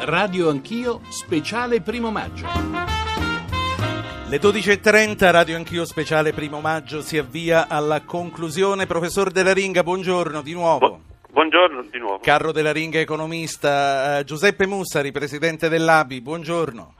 Radio Anch'io, speciale primo maggio. Le 12.30, Radio Anch'io speciale primo maggio si avvia alla conclusione. Professor Della Ringa, buongiorno di nuovo. Buongiorno di nuovo. Carro Della Ringa, economista. Eh, Giuseppe Mussari, presidente dell'ABI, buongiorno.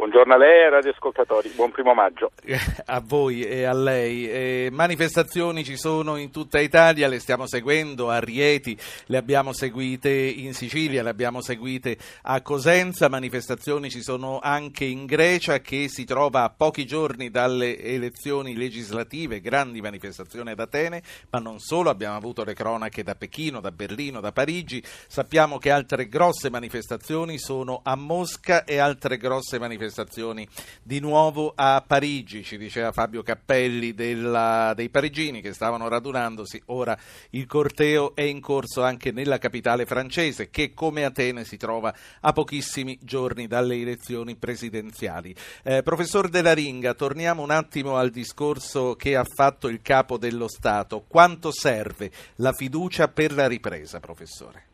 Buongiorno a lei e ai radioascoltatori, buon primo maggio. A voi e a lei. Eh, manifestazioni ci sono in tutta Italia, le stiamo seguendo a Rieti, le abbiamo seguite in Sicilia, le abbiamo seguite a Cosenza, manifestazioni ci sono anche in Grecia che si trova a pochi giorni dalle elezioni legislative, grandi manifestazioni ad Atene, ma non solo, abbiamo avuto le cronache da Pechino, da Berlino, da Parigi, sappiamo che altre grosse manifestazioni sono a Mosca e altre grosse manifestazioni manifestazioni di nuovo a Parigi, ci diceva Fabio Cappelli della, dei parigini che stavano radunandosi, ora il corteo è in corso anche nella capitale francese che come Atene si trova a pochissimi giorni dalle elezioni presidenziali. Eh, professor Della Ringa, torniamo un attimo al discorso che ha fatto il capo dello Stato. Quanto serve la fiducia per la ripresa, professore?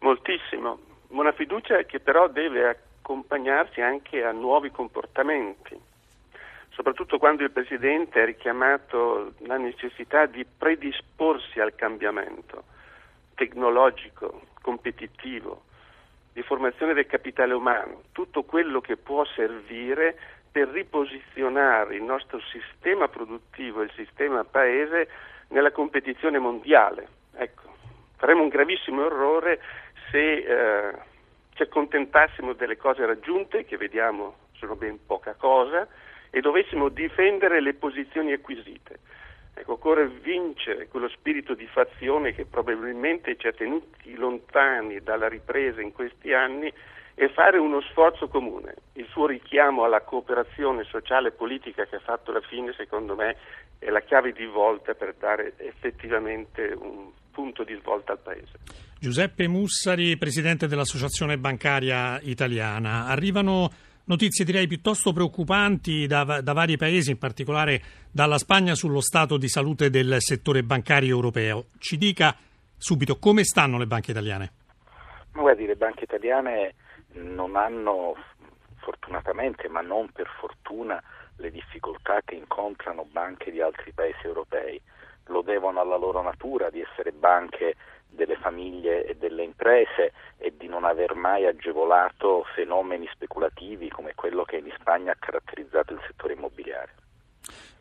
Moltissimo. Una fiducia che però deve accompagnarsi anche a nuovi comportamenti, soprattutto quando il Presidente ha richiamato la necessità di predisporsi al cambiamento tecnologico, competitivo, di formazione del capitale umano, tutto quello che può servire per riposizionare il nostro sistema produttivo, il sistema paese nella competizione mondiale. Ecco, faremo un gravissimo errore se eh, ci accontentassimo delle cose raggiunte, che vediamo sono ben poca cosa, e dovessimo difendere le posizioni acquisite. Ecco, occorre vincere quello spirito di fazione che probabilmente ci ha tenuti lontani dalla ripresa in questi anni e fare uno sforzo comune. Il suo richiamo alla cooperazione sociale e politica che ha fatto la fine, secondo me, è la chiave di volta per dare effettivamente un punto di svolta al Paese. Giuseppe Mussari, presidente dell'Associazione Bancaria Italiana. Arrivano notizie direi piuttosto preoccupanti da, da, vari paesi, in particolare dalla Spagna, sullo stato di salute del settore bancario europeo. Ci dica subito come stanno le banche italiane? Guardi, le banche italiane non hanno fortunatamente, ma non per fortuna, le difficoltà che incontrano banche di altri paesi europei. Lo devono alla loro natura di essere banche delle famiglie e delle imprese e di non aver mai agevolato fenomeni speculativi come quello che in Spagna ha caratterizzato il settore immobiliare.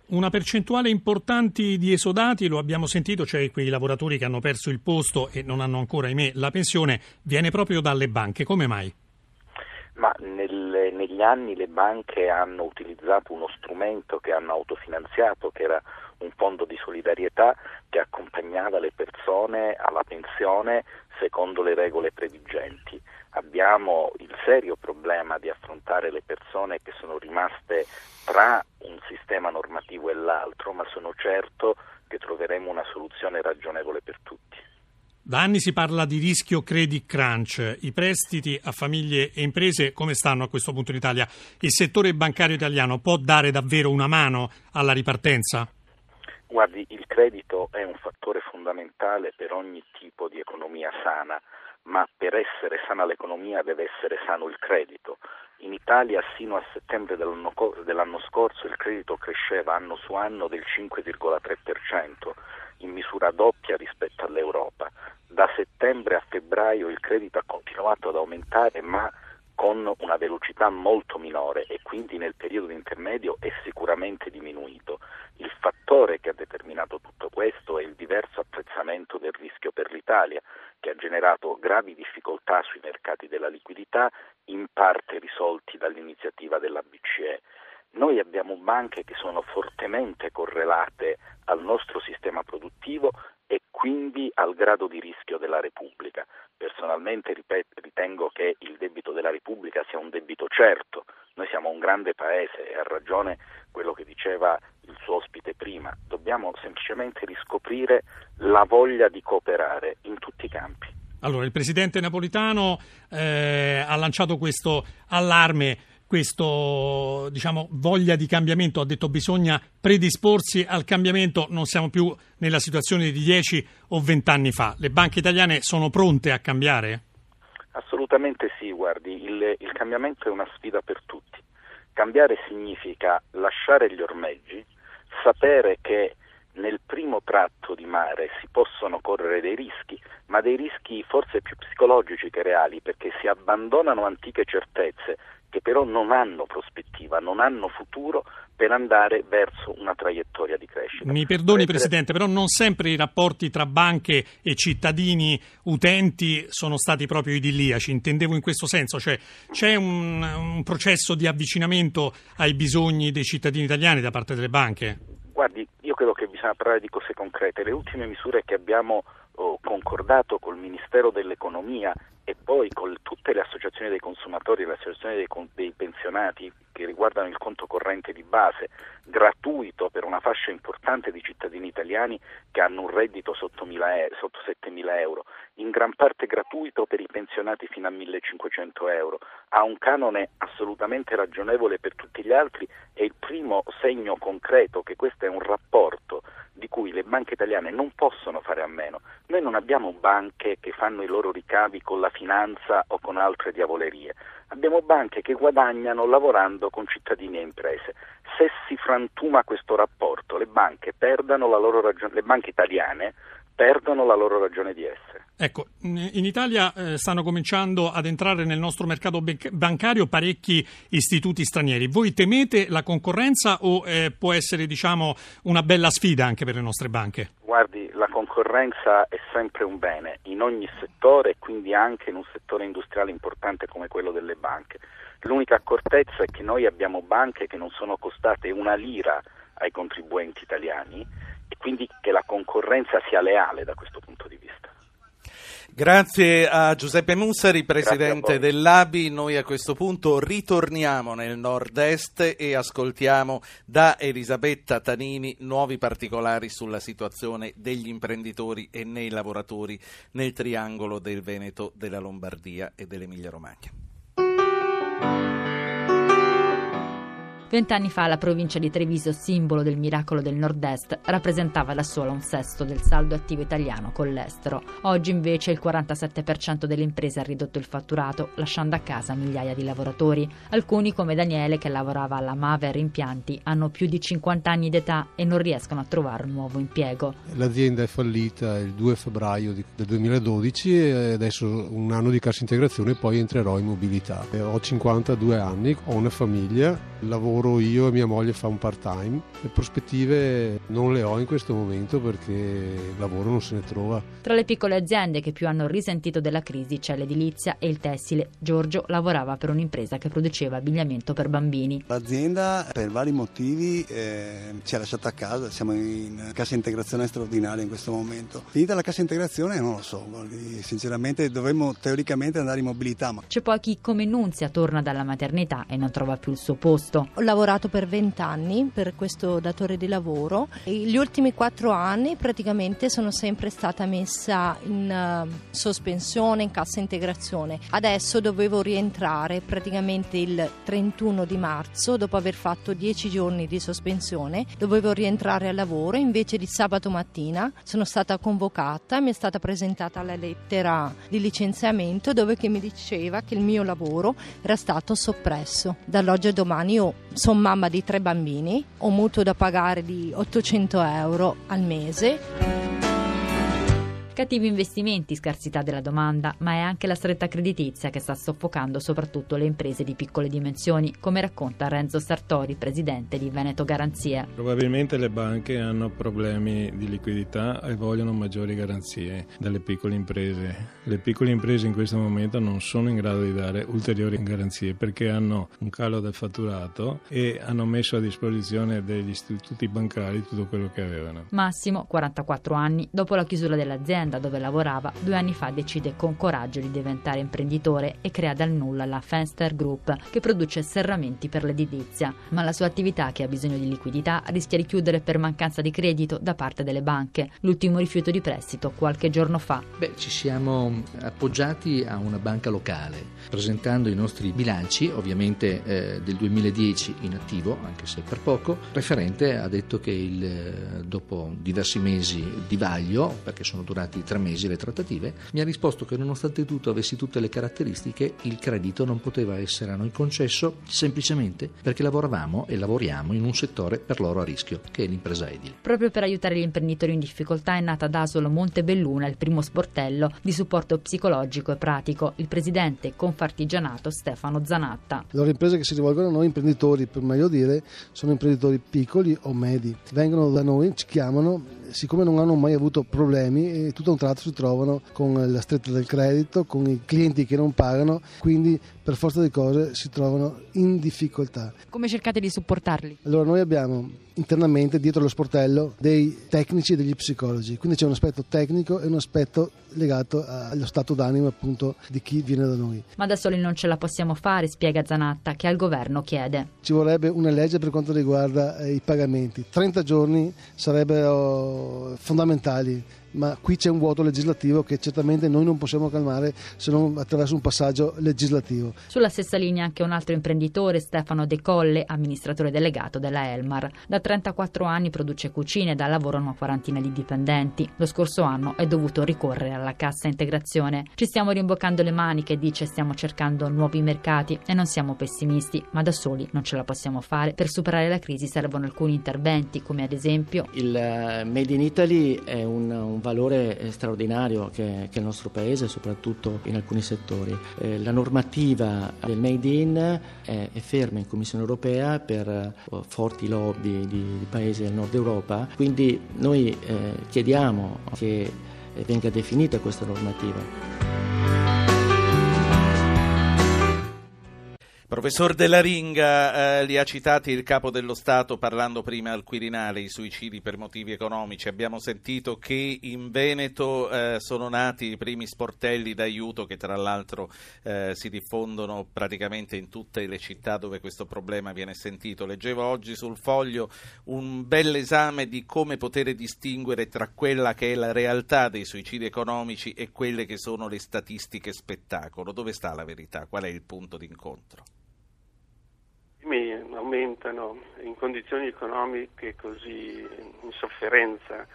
Una percentuale importante di esodati, lo abbiamo sentito, cioè quei lavoratori che hanno perso il posto e non hanno ancora, ahimè, la pensione, viene proprio dalle banche. Come mai? Ma nel, negli anni le banche hanno utilizzato uno strumento che hanno autofinanziato, che era un fondo di solidarietà che accompagnava le persone alla pensione secondo le regole previgenti. Abbiamo il serio problema di affrontare le persone che sono rimaste tra un sistema normativo e l'altro, ma sono certo che troveremo una soluzione ragionevole per tutti. Da anni si parla di rischio credit crunch. I prestiti a famiglie e imprese come stanno a questo punto in Italia? Il settore bancario italiano può dare davvero una mano alla ripartenza? Guardi, il credito è un fattore fondamentale per ogni tipo di economia sana, ma per essere sana l'economia deve essere sano il credito. In Italia sino a settembre dell'anno, dell'anno scorso il credito cresceva anno su anno del 5,3%, in misura doppia rispetto all'Europa. Da settembre a febbraio il credito ha continuato ad aumentare, ma con una velocità molto minore e quindi nel periodo intermedio è sicuramente diminuito. Il fattore che ha determinato tutto questo è il diverso apprezzamento del rischio per l'Italia, che ha generato gravi difficoltà sui mercati della liquidità, in parte risolti dall'iniziativa della BCE. Noi abbiamo banche che sono fortemente correlate al nostro sistema produttivo e quindi al grado di rischio della Repubblica. Personalmente ritengo che il debito della Repubblica sia un debito certo. Noi siamo un grande paese e ha ragione quello che diceva il suo ospite prima. Dobbiamo semplicemente riscoprire la voglia di cooperare in tutti i campi. Allora, il presidente napolitano eh, ha lanciato questo allarme questa diciamo, voglia di cambiamento, ha detto bisogna predisporsi al cambiamento, non siamo più nella situazione di 10 o 20 anni fa. Le banche italiane sono pronte a cambiare? Assolutamente sì, guardi, il, il cambiamento è una sfida per tutti. Cambiare significa lasciare gli ormeggi, sapere che nel primo tratto di mare si possono correre dei rischi, ma dei rischi forse più psicologici che reali, perché si abbandonano antiche certezze che però non hanno prospettiva, non hanno futuro per andare verso una traiettoria di crescita. Mi perdoni Presidente, però non sempre i rapporti tra banche e cittadini utenti sono stati proprio idilliaci, intendevo in questo senso, cioè c'è un, un processo di avvicinamento ai bisogni dei cittadini italiani da parte delle banche? Guardi, io credo che bisogna parlare di cose concrete. Le ultime misure che abbiamo oh, concordato col Ministero dell'Economia e poi con tutte le associazioni dei consumatori, le associazioni dei, dei, pensionati che riguardano il conto corrente di base, gratuito per una fascia importante di cittadini italiani che hanno un reddito sotto, 1000, sotto 7.000 euro, in gran parte gratuito per i pensionati fino a 1.500 euro, ha un canone assolutamente ragionevole per tutti gli altri, è il primo segno concreto che questo è un rapporto di cui le banche italiane non possono fare a meno. Noi non abbiamo banche che fanno i loro ricavi con la finanza o con altre diavolerie. Abbiamo banche che guadagnano lavorando con cittadini e imprese. Se si frantuma questo rapporto, le banche, ragione, le banche italiane perdono la loro ragione di essere. Ecco, in Italia eh, stanno cominciando ad entrare nel nostro mercato bancario parecchi istituti stranieri. Voi temete la concorrenza o eh, può essere diciamo, una bella sfida anche per le nostre banche? Guardi, la concorrenza è sempre un bene in ogni settore e quindi anche in un settore industriale importante come quello delle banche. L'unica accortezza è che noi abbiamo banche che non sono costate una lira ai contribuenti italiani quindi che la concorrenza sia leale da questo punto di vista. Grazie a Giuseppe Mussari, presidente dell'ABI. Noi a questo punto ritorniamo nel nord-est e ascoltiamo da Elisabetta Tanini nuovi particolari sulla situazione degli imprenditori e nei lavoratori nel triangolo del Veneto, della Lombardia e dell'Emilia Romagna. Vent'anni fa la provincia di Treviso, simbolo del miracolo del nord-est, rappresentava da sola un sesto del saldo attivo italiano con l'estero. Oggi invece il 47% delle imprese ha ridotto il fatturato, lasciando a casa migliaia di lavoratori. Alcuni, come Daniele, che lavorava alla Maver Impianti, hanno più di 50 anni d'età e non riescono a trovare un nuovo impiego. L'azienda è fallita il 2 febbraio del 2012 e adesso un anno di cassa integrazione e poi entrerò in mobilità. Ho 52 anni, ho una famiglia, lavoro lavoro io e mia moglie fa un part time. Le prospettive non le ho in questo momento perché il lavoro non se ne trova. Tra le piccole aziende che più hanno risentito della crisi c'è l'edilizia e il tessile. Giorgio lavorava per un'impresa che produceva abbigliamento per bambini. L'azienda per vari motivi eh, ci ha lasciato a casa, siamo in cassa integrazione straordinaria in questo momento. Finita la cassa integrazione non lo so, sinceramente dovremmo teoricamente andare in mobilità. Ma... C'è poi chi come Nunzia torna dalla maternità e non trova più il suo posto lavorato per 20 anni per questo datore di lavoro gli ultimi quattro anni praticamente sono sempre stata messa in uh, sospensione, in cassa integrazione. Adesso dovevo rientrare praticamente il 31 di marzo dopo aver fatto 10 giorni di sospensione, dovevo rientrare al lavoro invece di sabato mattina sono stata convocata, mi è stata presentata la lettera di licenziamento dove mi diceva che il mio lavoro era stato soppresso. Dall'oggi al domani io sono mamma di tre bambini, ho mutuo da pagare di 800 euro al mese. Cattivi investimenti, scarsità della domanda, ma è anche la stretta creditizia che sta soffocando soprattutto le imprese di piccole dimensioni, come racconta Renzo Sartori, presidente di Veneto Garanzie. Probabilmente le banche hanno problemi di liquidità e vogliono maggiori garanzie dalle piccole imprese. Le piccole imprese in questo momento non sono in grado di dare ulteriori garanzie perché hanno un calo del fatturato e hanno messo a disposizione degli istituti bancari tutto quello che avevano. Massimo, 44 anni, dopo la chiusura dell'azienda l'azienda dove lavorava, due anni fa decide con coraggio di diventare imprenditore e crea dal nulla la Fenster Group, che produce serramenti per l'edilizia. Ma la sua attività, che ha bisogno di liquidità, rischia di chiudere per mancanza di credito da parte delle banche. L'ultimo rifiuto di prestito qualche giorno fa. Beh, ci siamo appoggiati a una banca locale, presentando i nostri bilanci, ovviamente eh, del 2010 in attivo, anche se per poco. Il referente ha detto che il, dopo diversi mesi di vaglio, perché sono durati durati tre mesi le trattative, mi ha risposto che nonostante tutto avessi tutte le caratteristiche, il credito non poteva essere a noi concesso semplicemente perché lavoravamo e lavoriamo in un settore per loro a rischio, che è l'impresa edile. Proprio per aiutare gli imprenditori in difficoltà è nata ad Asolo Montebelluna il primo sportello di supporto psicologico e pratico. Il presidente Confartigianato Stefano Zanatta. Le imprese che si rivolgono a noi, imprenditori per meglio dire, sono imprenditori piccoli o medi. Vengono da noi, ci chiamano, siccome non hanno mai avuto problemi, tutto a un tratto si trovano con la stretta del credito, con i clienti che non pagano, quindi per forza di cose si trovano in difficoltà. Come cercate di supportarli? Allora noi abbiamo internamente dietro lo sportello dei tecnici e degli psicologi, quindi c'è un aspetto tecnico e un aspetto legato allo stato d'animo appunto di chi viene da noi. Ma da soli non ce la possiamo fare, spiega Zanatta, che al governo chiede. Ci vorrebbe una legge per quanto riguarda eh, i pagamenti, 30 giorni sarebbero fondamentali ma qui c'è un vuoto legislativo che certamente noi non possiamo calmare se non attraverso un passaggio legislativo. Sulla stessa linea anche un altro imprenditore, Stefano De Colle, amministratore delegato della Elmar. Da 34 anni produce cucine e da lavoro una quarantina di dipendenti. Lo scorso anno è dovuto ricorrere alla cassa integrazione. Ci stiamo rimboccando le maniche, dice, stiamo cercando nuovi mercati e non siamo pessimisti, ma da soli non ce la possiamo fare. Per superare la crisi servono alcuni interventi, come ad esempio il eh, Made in Italy è un, un valore eh, straordinario che, che, il nostro paese, soprattutto in alcuni settori. Eh, la normativa del Made in è, è, ferma in Commissione europea per eh, forti lobby di, di, paesi del nord Europa, quindi noi eh, chiediamo che venga definita questa normativa. Professor Della Ringa, eh, li ha citati il capo dello Stato parlando prima al Quirinale, i suicidi per motivi economici. Abbiamo sentito che in Veneto eh, sono nati i primi sportelli d'aiuto che tra l'altro eh, si diffondono praticamente in tutte le città dove questo problema viene sentito. Leggevo oggi sul foglio un bell'esame di come poter distinguere tra quella che è la realtà dei suicidi economici e quelle che sono le statistiche spettacolo. Dove sta la verità? Qual è il punto d'incontro? Aumentano in condizioni economiche così in sofferenza,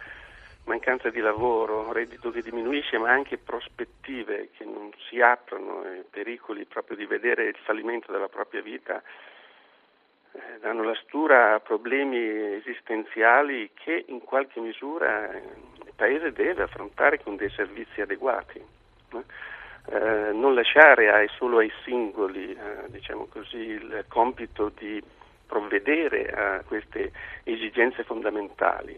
mancanza di lavoro, reddito che diminuisce, ma anche prospettive che non si aprono e pericoli proprio di vedere il fallimento della propria vita, eh, danno la stura a problemi esistenziali che in qualche misura il Paese deve affrontare con dei servizi adeguati. Eh, non lasciare ai, solo ai singoli eh, diciamo così, il compito di provvedere a queste esigenze fondamentali,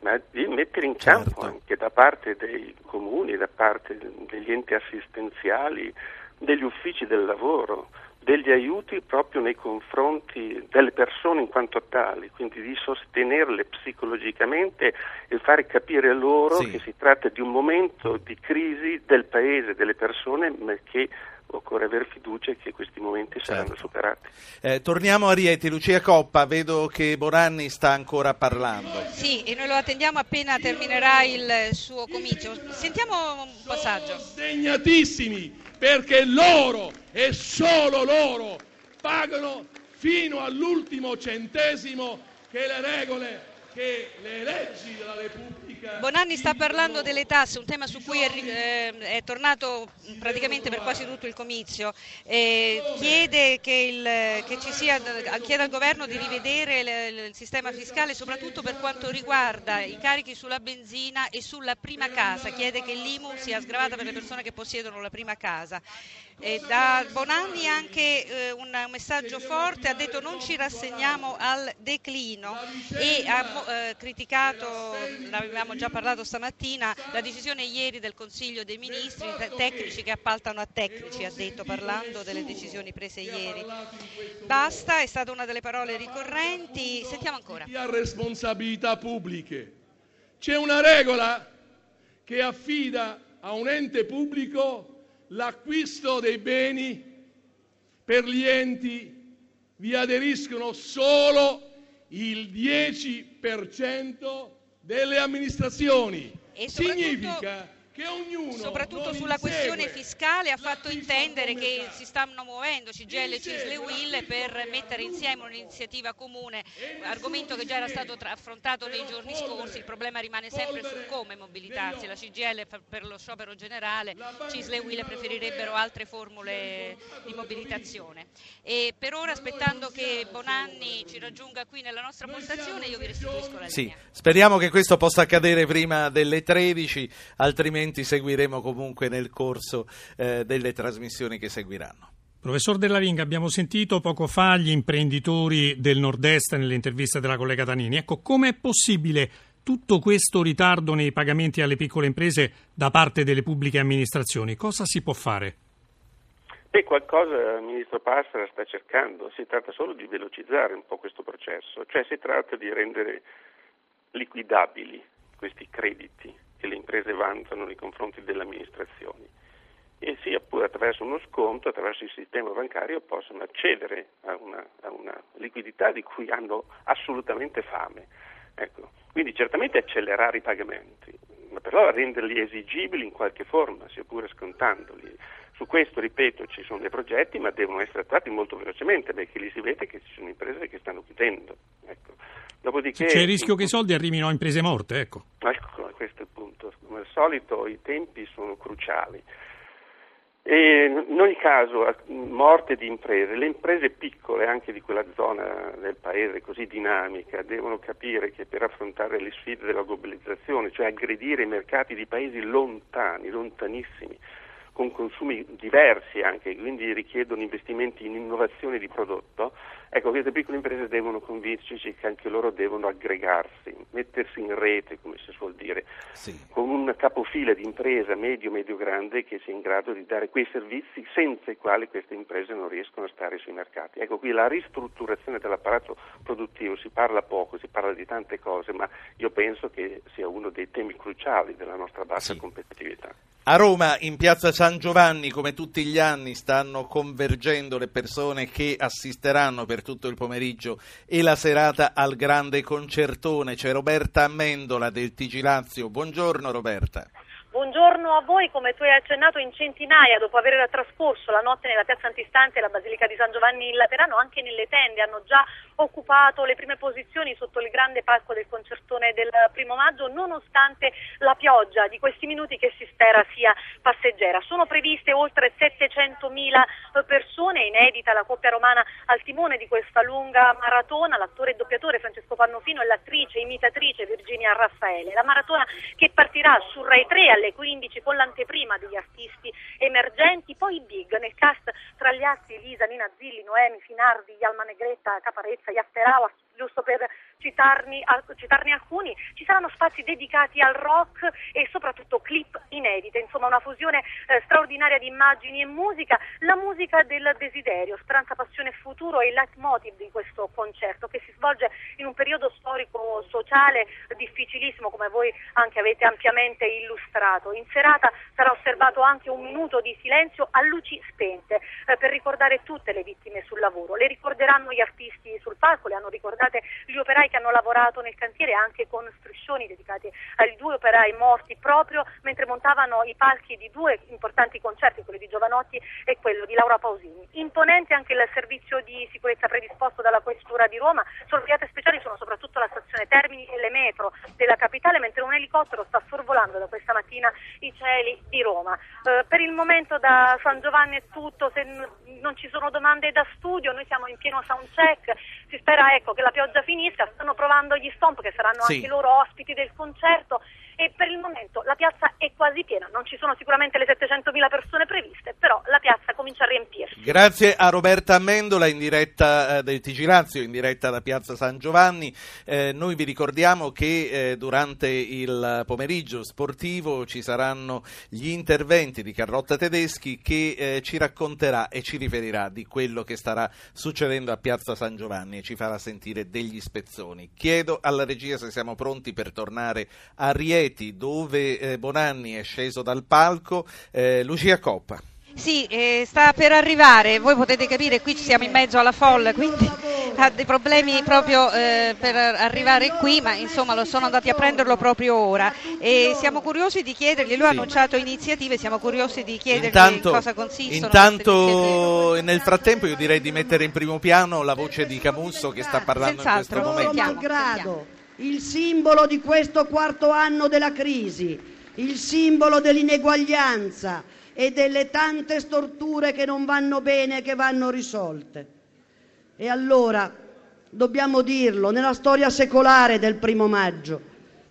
ma di mettere in campo certo. anche da parte dei comuni, da parte degli enti assistenziali, degli uffici del lavoro, degli aiuti proprio nei confronti delle persone in quanto tali, quindi di sostenerle psicologicamente e fare capire loro sì. che si tratta di un momento di crisi del paese, delle persone, ma che occorre avere fiducia che questi momenti saranno certo. superati. Eh, torniamo a Rieti, Lucia Coppa, vedo che Boranni sta ancora parlando. Sì, e noi lo attendiamo appena terminerà il suo comizio. Sentiamo un passaggio. Sono degnatissimi perché loro e solo loro pagano fino all'ultimo centesimo che le regole che le leggi della Repubblica. Bonanni sta parlando delle tasse, un tema su cui è, eh, è tornato praticamente per quasi tutto il comizio. Eh, chiede, che il, che sia, chiede, al governo di rivedere il, il sistema fiscale, soprattutto per quanto riguarda i carichi sulla benzina e sulla prima casa. Chiede che l'IMU sia sgravata per le persone che possiedono la prima casa. E da Bonanni anche eh, un, un, messaggio forte, ha detto non ci rassegniamo al declino e ha eh, criticato, l'avevamo già parlato stamattina, la decisione ieri del Consiglio dei Ministri, tecnici che appaltano a tecnici, ha detto parlando delle decisioni prese ieri. Basta, è stata una delle parole ricorrenti, sentiamo ancora. Ha responsabilità pubbliche? C'è una regola che affida a un ente pubblico l'acquisto dei beni per gli enti vi aderiscono solo il 10% delle amministrazioni. Significa soprattutto sulla questione fiscale ha fatto intendere che si stanno muovendo CGL, Cisle e Will per mettere insieme un'iniziativa comune, argomento che già era stato affrontato nei giorni scorsi, il problema rimane sempre su come mobilitarsi, la CGL per lo sciopero generale, Cisle e Will preferirebbero altre formule di mobilitazione. E per ora aspettando che Bonanni ci raggiunga qui nella nostra postazione io vi restituisco la Sì, linea. speriamo che questo possa accadere prima delle 13, altrimenti seguiremo comunque nel corso eh, delle trasmissioni che seguiranno. Professor Della Ringa, abbiamo sentito poco fa gli imprenditori del nord-est nelle interviste della collega Tanini. Ecco, com'è possibile tutto questo ritardo nei pagamenti alle piccole imprese da parte delle pubbliche amministrazioni? Cosa si può fare? Beh, qualcosa il ministro Passera sta cercando, si tratta solo di velocizzare un po' questo processo, cioè si tratta di rendere liquidabili questi crediti che le imprese vantano nei confronti delle amministrazioni e sia pure attraverso uno sconto, attraverso il sistema bancario possono accedere a una, a una liquidità di cui hanno assolutamente fame. Ecco. Quindi certamente accelerare i pagamenti, ma però renderli esigibili in qualche forma, sia pure scontandoli. Su questo, ripeto, ci sono dei progetti, ma devono essere attuati molto velocemente, perché lì si vede che ci sono imprese che stanno chiudendo. Ecco. Dopodiché, C'è il rischio che i soldi arrivino a imprese morte, ecco. Ecco, questo è il punto. Come al solito i tempi sono cruciali. E in ogni caso, morte di imprese, le imprese piccole anche di quella zona del paese così dinamica devono capire che per affrontare le sfide della globalizzazione, cioè aggredire i mercati di paesi lontani, lontanissimi, con consumi diversi anche, quindi richiedono investimenti in innovazione di prodotto, ecco, queste piccole imprese devono convincerci che anche loro devono aggregarsi, mettersi in rete, come si suol dire, con un capofila di impresa medio, medio-grande che sia in grado di dare quei servizi senza i quali queste imprese non riescono a stare sui mercati. Ecco, qui la ristrutturazione dell'apparato produttivo, si parla poco, si parla di tante cose, ma io penso che sia uno dei temi cruciali della nostra bassa competitività. A Roma, in piazza San Giovanni, come tutti gli anni, stanno convergendo le persone che assisteranno per tutto il pomeriggio e la serata al grande concertone. C'è Roberta Amendola del TG Lazio. Buongiorno Roberta. Buongiorno a voi, come tu hai accennato in centinaia dopo aver trascorso la notte nella piazza antistante la Basilica di San Giovanni in Laterano, anche nelle tende hanno già occupato le prime posizioni sotto il grande palco del concertone del primo maggio, nonostante la pioggia di questi minuti che si spera sia passeggera. Sono previste oltre 700.000 persone, inedita la coppia romana al timone di questa lunga maratona, l'attore e doppiatore Francesco Pannofino e l'attrice imitatrice Virginia Raffaele. La maratona che partirà su Rai 3 alle 15 con l'anteprima degli artisti emergenti, poi big nel cast tra gli altri Elisa, Nina Zilli, Noemi, Finardi, Yalma Negretta, Caparezza, Yafterawa, giusto per citarne alcuni, ci saranno spazi dedicati al rock e soprattutto clip inedite, insomma una fusione eh, straordinaria di immagini e musica, la musica del desiderio, speranza, passione e futuro è il leitmotiv di questo concerto che si svolge in un periodo storico sociale difficilissimo come voi anche avete ampiamente illustrato. In serata sarà osservato anche un minuto di silenzio a luci spente eh, per ricordare tutte le vittime sul lavoro. Le ricorderanno gli artisti sul palco, le hanno ricordate gli operai che hanno lavorato nel cantiere anche con striscioni dedicati ai due operai morti proprio mentre montavano i palchi di due importanti concerti, quello di Giovanotti e quello di Laura Pausini. Imponente anche il servizio di sicurezza predisposto dalla Questura di Roma, sorvegliate speciali sono soprattutto la stazione Termini e le metro della capitale, mentre un elicottero sta sorvolando da questa mattina i cieli di Roma. Eh, per il momento da San Giovanni è tutto, se non ci sono domande da studio, noi siamo in pieno sound check, si spera ecco, che la pioggia finisca, stanno provando gli stomp che saranno Sì. anche loro ospiti del concerto e per il momento la piazza è quasi piena, non ci sono sicuramente le 700.000 persone previste, però la piazza comincia a riempirsi. Grazie a Roberta Amendola in diretta eh, del TG Lazio, in diretta da Piazza San Giovanni. Eh, noi vi ricordiamo che eh, durante il pomeriggio sportivo ci saranno gli interventi di Carlotta Tedeschi che eh, ci racconterà e ci riferirà di quello che starà succedendo a Piazza San Giovanni e ci farà sentire degli spezzoni. Chiedo alla regia se siamo pronti per tornare a Rieti dove eh, Bonanni è sceso dal palco. Eh, Lucia Coppa. Sì, eh, sta per arrivare, voi potete capire, qui ci siamo in mezzo alla folla, quindi ha dei problemi proprio eh, per arrivare qui, ma insomma lo sono andati a prenderlo proprio ora e siamo curiosi di chiedergli, lui ha annunciato iniziative, siamo curiosi di chiedergli Intanto, in cosa consistono. intanto nel frattempo io direi di mettere in primo piano la voce di Camusso che sta parlando in questo Senz'altro. momento. Sentiamo, malgrado, il simbolo di questo quarto anno della crisi, il simbolo dell'ineguaglianza e delle tante storture che non vanno bene e che vanno risolte. E allora, dobbiamo dirlo, nella storia secolare del primo maggio,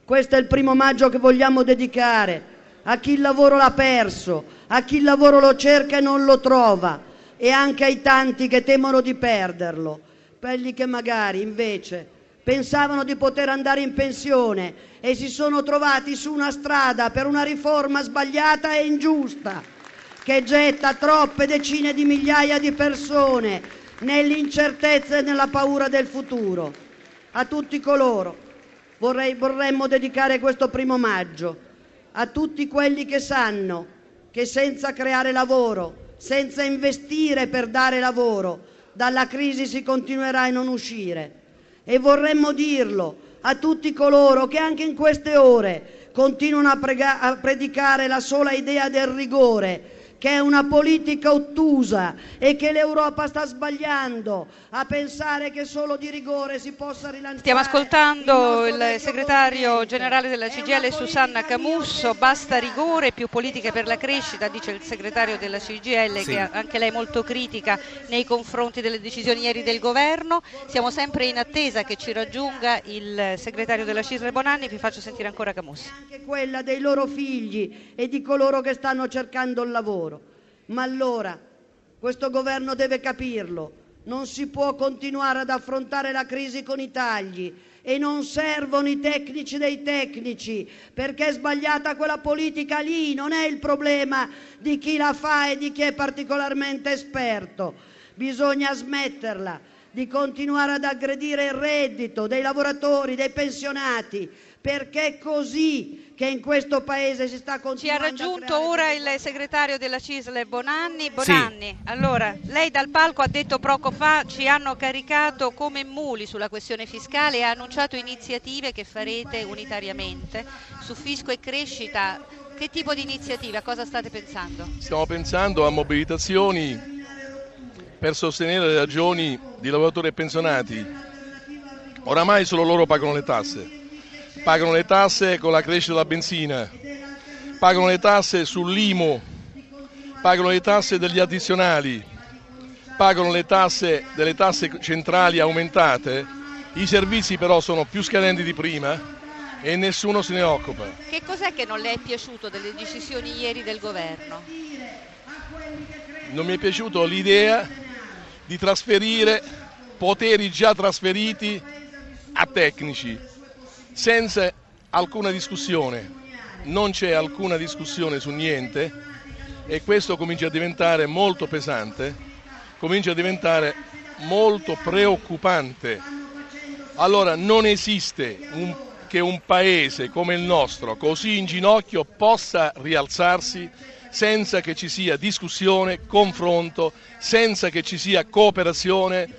questo è il primo maggio che vogliamo dedicare a chi il lavoro l'ha perso, a chi il lavoro lo cerca e non lo trova e anche ai tanti che temono di perderlo, quelli che magari invece pensavano di poter andare in pensione e si sono trovati su una strada per una riforma sbagliata e ingiusta che getta troppe decine di migliaia di persone nell'incertezza e nella paura del futuro. A tutti coloro vorremmo dedicare questo primo maggio, a tutti quelli che sanno che senza creare lavoro, senza investire per dare lavoro, dalla crisi si continuerà a non uscire. E vorremmo dirlo a tutti coloro che anche in queste ore continuano a, predicare la sola idea del rigore, che è una politica ottusa e che l'Europa sta sbagliando a pensare che solo di rigore si possa rilanciare. Stiamo ascoltando il segretario generale della CGL Susanna Camusso, basta rigore, più politiche per la crescita, dice il segretario della CGL Sì. che anche lei è molto critica nei confronti delle decisioni ieri del governo. Siamo sempre in attesa che ci raggiunga il segretario della CISL Bonanni, vi faccio sentire ancora Camusso. anche quella dei loro figli e di coloro che stanno cercando il lavoro. Ma allora questo governo deve capirlo. Non si può continuare ad affrontare la crisi con i tagli e non servono i tecnici dei tecnici perché è sbagliata quella politica lì, non è il problema di chi la fa e di chi è particolarmente esperto. Bisogna smetterla di continuare ad aggredire il reddito dei lavoratori, dei pensionati, perché è così che in questo paese si sta Ci ha continuando a raggiunto ora il segretario della CISL Bonanni. Bonanni, allora lei dal palco ha detto poco fa ci hanno caricato come muli sulla questione fiscale e ha annunciato iniziative che farete unitariamente su fisco e crescita. Che tipo di iniziative? A cosa state pensando? Stiamo pensando a mobilitazioni per sostenere le ragioni di lavoratori e pensionati. Oramai solo loro pagano le tasse. Pagano le tasse con la crescita della benzina, pagano le tasse sull'IMU, pagano le tasse degli addizionali, pagano le tasse delle tasse centrali aumentate. I servizi però sono più scadenti di prima e nessuno se ne occupa. Che cos'è che non le è piaciuto delle decisioni ieri del governo? non mi è piaciuto l'idea di trasferire poteri già trasferiti a tecnici senza alcuna discussione. Non c'è alcuna discussione su niente e questo comincia a diventare molto pesante, comincia a diventare molto preoccupante. Allora non esiste un- che un paese come il nostro, così in ginocchio, possa rialzarsi senza che ci sia discussione, confronto, senza che ci sia cooperazione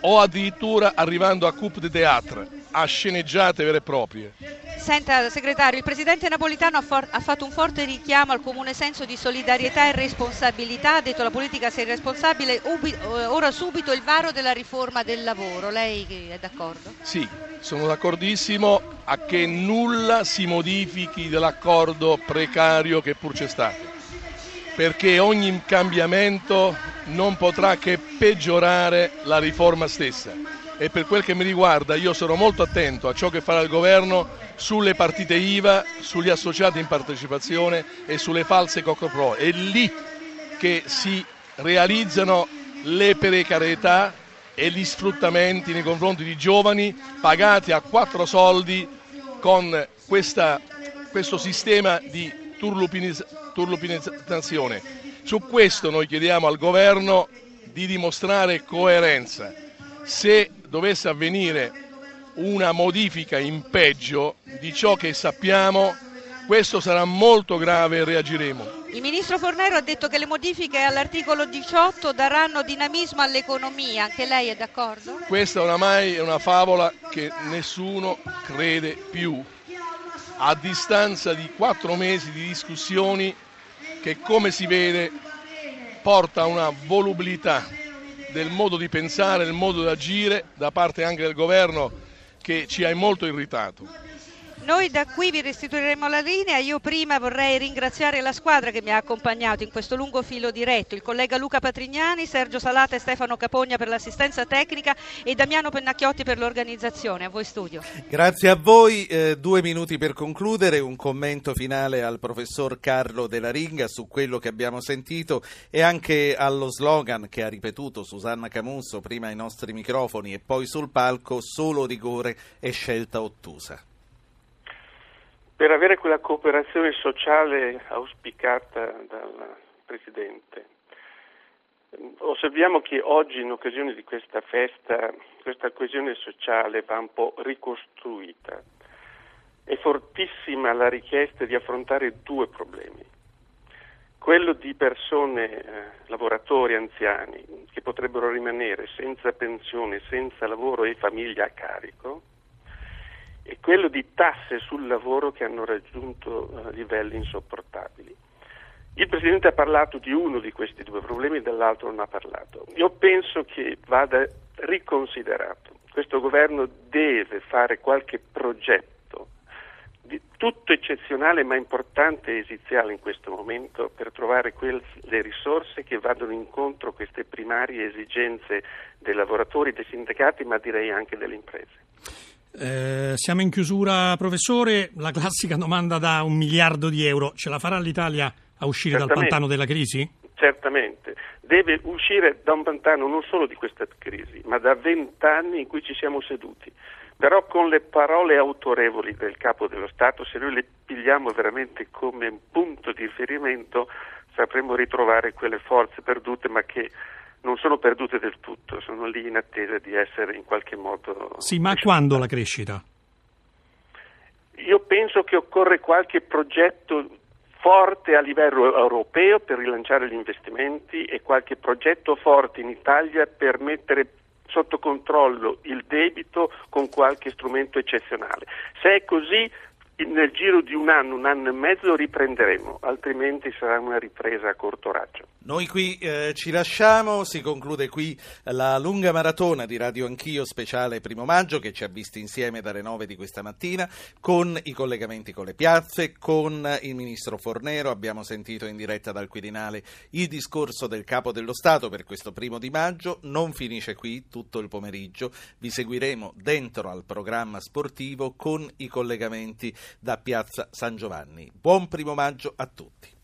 o addirittura arrivando a coup de théâtre, a sceneggiate vere e proprie. Senta, segretario, il presidente Napolitano ha, for- ha fatto un forte richiamo al comune senso di solidarietà e responsabilità, ha detto la politica sia irresponsabile, ubi- eh, ora subito il varo della riforma del lavoro. Lei è d'accordo? Sì, sono d'accordissimo a che nulla si modifichi dell'accordo precario che pur c'è stato, perché ogni cambiamento non potrà che peggiorare la riforma stessa. E per quel che mi riguarda io sarò molto attento a ciò che farà il governo sulle partite IVA, sugli associati in partecipazione e sulle false cocopro. È lì che si realizzano le precarietà e gli sfruttamenti nei confronti di giovani pagati a quattro soldi con questa- questo sistema di turlupinizzazione. Su questo noi chiediamo al governo di dimostrare coerenza. Se dovesse avvenire una modifica in peggio di ciò che sappiamo, questo sarà molto grave e reagiremo. Il ministro Fornero ha detto che le modifiche all'articolo 18 daranno dinamismo all'economia, anche lei è d'accordo? Questa oramai è una favola che nessuno crede più. A distanza di quattro mesi di discussioni che come si vede porta a una volubilità del modo di pensare, del modo di agire da parte anche del governo che ci ha molto irritato. Noi da qui vi restituiremo la linea. Io prima vorrei ringraziare la squadra che mi ha accompagnato in questo lungo filo diretto, il collega Luca Patrignani, Sergio Salata e Stefano Capogna per l'assistenza tecnica e Damiano Pennacchiotti per l'organizzazione. A voi studio. Grazie a voi. Eh, due minuti per concludere, un commento finale al professor Carlo Della Ringa su quello che abbiamo sentito e anche allo slogan che ha ripetuto Susanna Camusso prima ai nostri microfoni e poi sul palco, solo rigore e scelta ottusa per avere quella cooperazione sociale auspicata dal Presidente. Osserviamo che oggi in occasione di questa festa questa coesione sociale va un po' ricostruita. È fortissima la richiesta di affrontare due problemi. Quello di persone, eh, lavoratori anziani, che potrebbero rimanere senza pensione, senza lavoro e famiglia a carico, e quello di tasse sul lavoro che hanno raggiunto uh, livelli insopportabili. Il Presidente ha parlato di uno di questi due problemi, dell'altro non ha parlato. Io penso che vada riconsiderato. Questo governo deve fare qualche progetto tutto eccezionale ma importante e esiziale in questo momento per trovare quelle risorse che vadano incontro a queste primarie esigenze dei lavoratori, dei sindacati, ma direi anche delle imprese. Eh, siamo in chiusura, professore. La classica domanda da un miliardo di euro: ce la farà l'Italia a uscire dal pantano della crisi? Certamente, deve uscire da un pantano non solo di questa crisi, ma da vent'anni in cui ci siamo seduti. Però con le parole autorevoli del capo dello Stato, se noi le pigliamo veramente come un punto di riferimento, sapremo ritrovare quelle forze perdute, ma che non sono perdute del tutto, sono lì in attesa di essere in qualche modo. Sì, ma quando la crescita? Io penso che occorre qualche progetto forte a livello europeo per rilanciare gli investimenti e qualche progetto forte in Italia per mettere sotto controllo il debito con qualche strumento eccezionale. Se è così nel giro di un anno, un anno e mezzo riprenderemo, altrimenti sarà una ripresa a corto raggio. Noi qui eh, ci lasciamo, si conclude qui la lunga maratona di Radio Anch'io speciale primo maggio che ci ha visti insieme dalle 9 di questa mattina con i collegamenti con le piazze, con il ministro Fornero, abbiamo sentito in diretta dal Quirinale il discorso del capo dello Stato per questo primo di maggio, non finisce qui tutto il pomeriggio, vi seguiremo dentro al programma sportivo con i collegamenti da Piazza San Giovanni. Buon primo maggio a tutti.